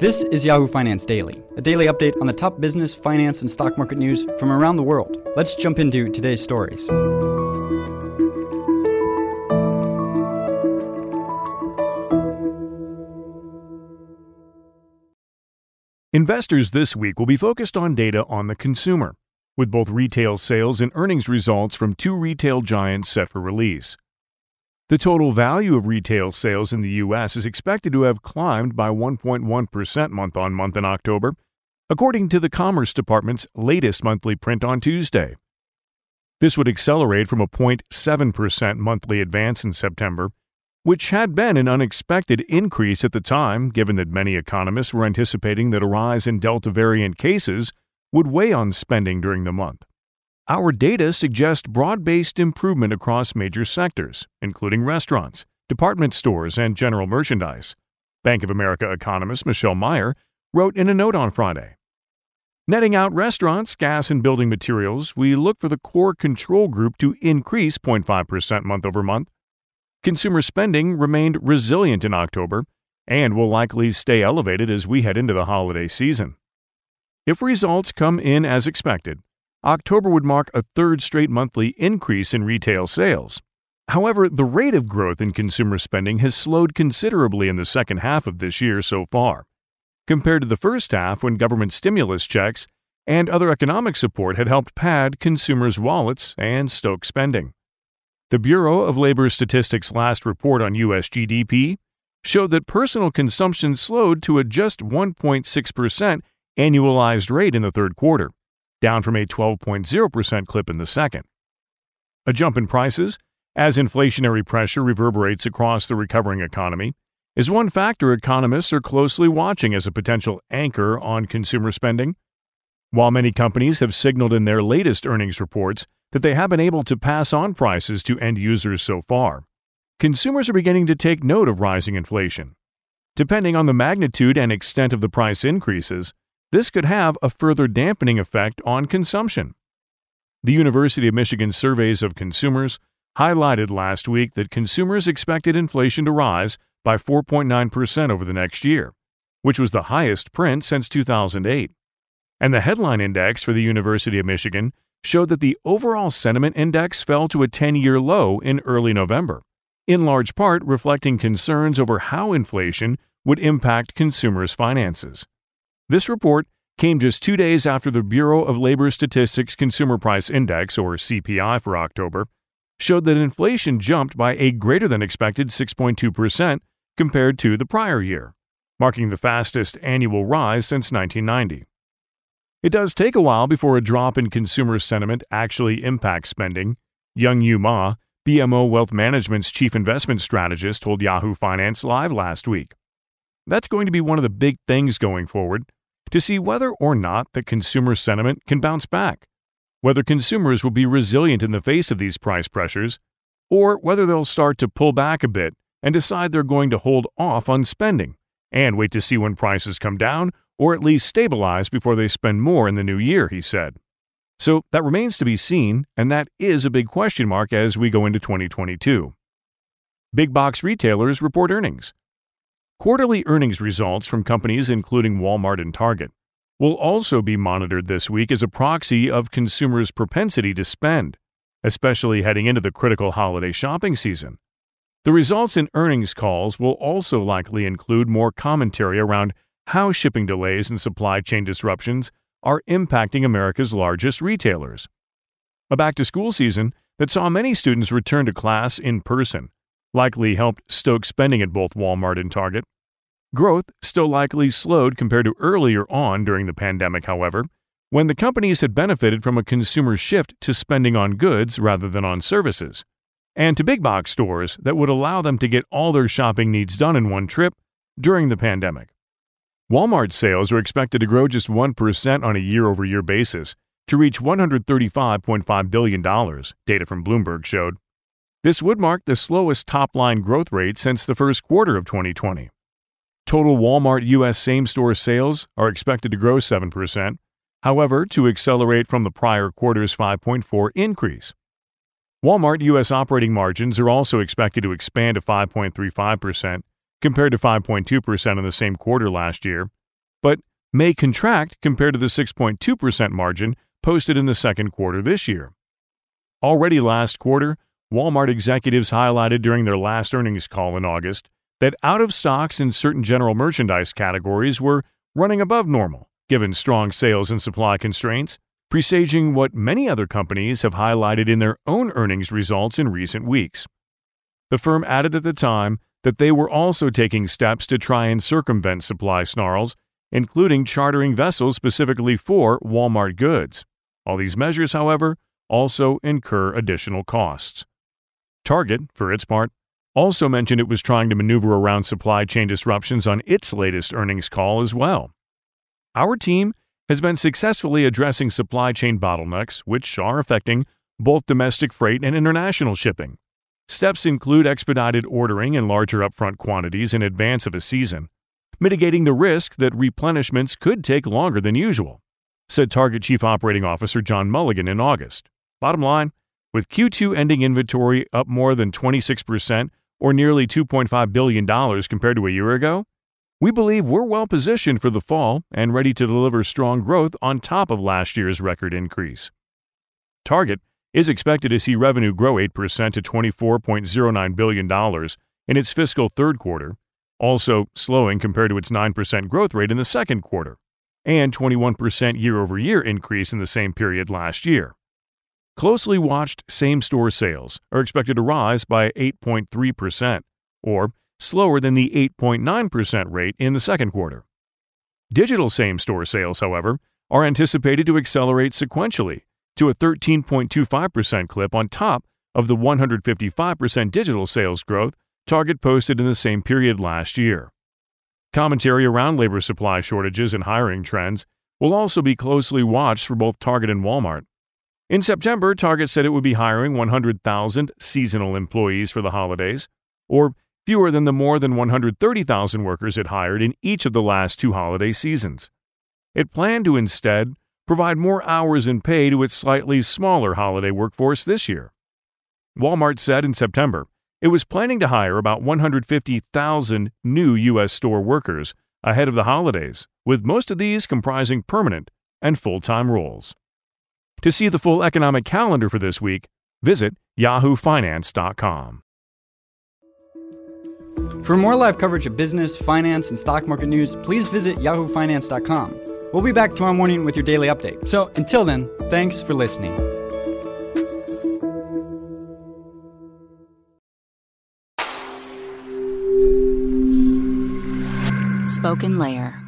This is Yahoo Finance Daily, a daily update on the top business, finance, and stock market news from around the world. Let's jump into today's stories. Investors this week will be focused on data on the consumer, with both retail sales and earnings results from two retail giants set for release. The total value of retail sales in the U.S. is expected to have climbed by 1.1% month on month in October, according to the Commerce Department's latest monthly print on Tuesday. This would accelerate from a 0.7% monthly advance in September, which had been an unexpected increase at the time, given that many economists were anticipating that a rise in Delta variant cases would weigh on spending during the month. Our data suggest broad based improvement across major sectors, including restaurants, department stores, and general merchandise. Bank of America economist Michelle Meyer wrote in a note on Friday. Netting out restaurants, gas, and building materials, we look for the core control group to increase 0.5% month over month. Consumer spending remained resilient in October and will likely stay elevated as we head into the holiday season. If results come in as expected, October would mark a third straight monthly increase in retail sales. However, the rate of growth in consumer spending has slowed considerably in the second half of this year so far, compared to the first half when government stimulus checks and other economic support had helped pad consumers' wallets and stoke spending. The Bureau of Labor Statistics' last report on U.S. GDP showed that personal consumption slowed to a just 1.6% annualized rate in the third quarter down from a 12.0% clip in the second. A jump in prices, as inflationary pressure reverberates across the recovering economy, is one factor economists are closely watching as a potential anchor on consumer spending. While many companies have signaled in their latest earnings reports that they have been able to pass on prices to end users so far, consumers are beginning to take note of rising inflation. Depending on the magnitude and extent of the price increases, this could have a further dampening effect on consumption. The University of Michigan surveys of consumers highlighted last week that consumers expected inflation to rise by 4.9% over the next year, which was the highest print since 2008. And the headline index for the University of Michigan showed that the overall sentiment index fell to a 10 year low in early November, in large part reflecting concerns over how inflation would impact consumers' finances. This report came just two days after the Bureau of Labor Statistics Consumer Price Index, or CPI, for October, showed that inflation jumped by a greater than expected 6.2% compared to the prior year, marking the fastest annual rise since 1990. It does take a while before a drop in consumer sentiment actually impacts spending. Yung-Yu Ma, BMO Wealth Management's chief investment strategist, told Yahoo Finance Live last week. That's going to be one of the big things going forward to see whether or not the consumer sentiment can bounce back, whether consumers will be resilient in the face of these price pressures, or whether they'll start to pull back a bit and decide they're going to hold off on spending and wait to see when prices come down or at least stabilize before they spend more in the new year, he said. So that remains to be seen, and that is a big question mark as we go into 2022. Big box retailers report earnings. Quarterly earnings results from companies including Walmart and Target will also be monitored this week as a proxy of consumers' propensity to spend, especially heading into the critical holiday shopping season. The results in earnings calls will also likely include more commentary around how shipping delays and supply chain disruptions are impacting America's largest retailers. A back to school season that saw many students return to class in person likely helped stoke spending at both Walmart and Target. Growth still likely slowed compared to earlier on during the pandemic, however, when the companies had benefited from a consumer shift to spending on goods rather than on services, and to big box stores that would allow them to get all their shopping needs done in one trip during the pandemic. Walmart sales are expected to grow just 1% on a year over year basis to reach $135.5 billion, data from Bloomberg showed. This would mark the slowest top line growth rate since the first quarter of 2020. Total Walmart U.S. same store sales are expected to grow 7%, however, to accelerate from the prior quarter's 5.4 increase. Walmart U.S. operating margins are also expected to expand to 5.35%, compared to 5.2% in the same quarter last year, but may contract compared to the 6.2% margin posted in the second quarter this year. Already last quarter, Walmart executives highlighted during their last earnings call in August that out of stocks in certain general merchandise categories were running above normal, given strong sales and supply constraints, presaging what many other companies have highlighted in their own earnings results in recent weeks. The firm added at the time that they were also taking steps to try and circumvent supply snarls, including chartering vessels specifically for Walmart goods. All these measures, however, also incur additional costs. Target, for its part, also mentioned it was trying to maneuver around supply chain disruptions on its latest earnings call as well. Our team has been successfully addressing supply chain bottlenecks, which are affecting both domestic freight and international shipping. Steps include expedited ordering in larger upfront quantities in advance of a season, mitigating the risk that replenishments could take longer than usual, said Target Chief Operating Officer John Mulligan in August. Bottom line, with Q2 ending inventory up more than 26% or nearly $2.5 billion compared to a year ago, we believe we're well positioned for the fall and ready to deliver strong growth on top of last year's record increase. Target is expected to see revenue grow 8% to $24.09 billion in its fiscal third quarter, also slowing compared to its 9% growth rate in the second quarter, and 21% year over year increase in the same period last year. Closely watched same store sales are expected to rise by 8.3%, or slower than the 8.9% rate in the second quarter. Digital same store sales, however, are anticipated to accelerate sequentially to a 13.25% clip on top of the 155% digital sales growth Target posted in the same period last year. Commentary around labor supply shortages and hiring trends will also be closely watched for both Target and Walmart. In September, Target said it would be hiring 100,000 seasonal employees for the holidays, or fewer than the more than 130,000 workers it hired in each of the last two holiday seasons. It planned to instead provide more hours and pay to its slightly smaller holiday workforce this year. Walmart said in September it was planning to hire about 150,000 new U.S. store workers ahead of the holidays, with most of these comprising permanent and full time roles. To see the full economic calendar for this week, visit yahoofinance.com. For more live coverage of business, finance, and stock market news, please visit yahoofinance.com. We'll be back tomorrow morning with your daily update. So until then, thanks for listening. SpokenLayer.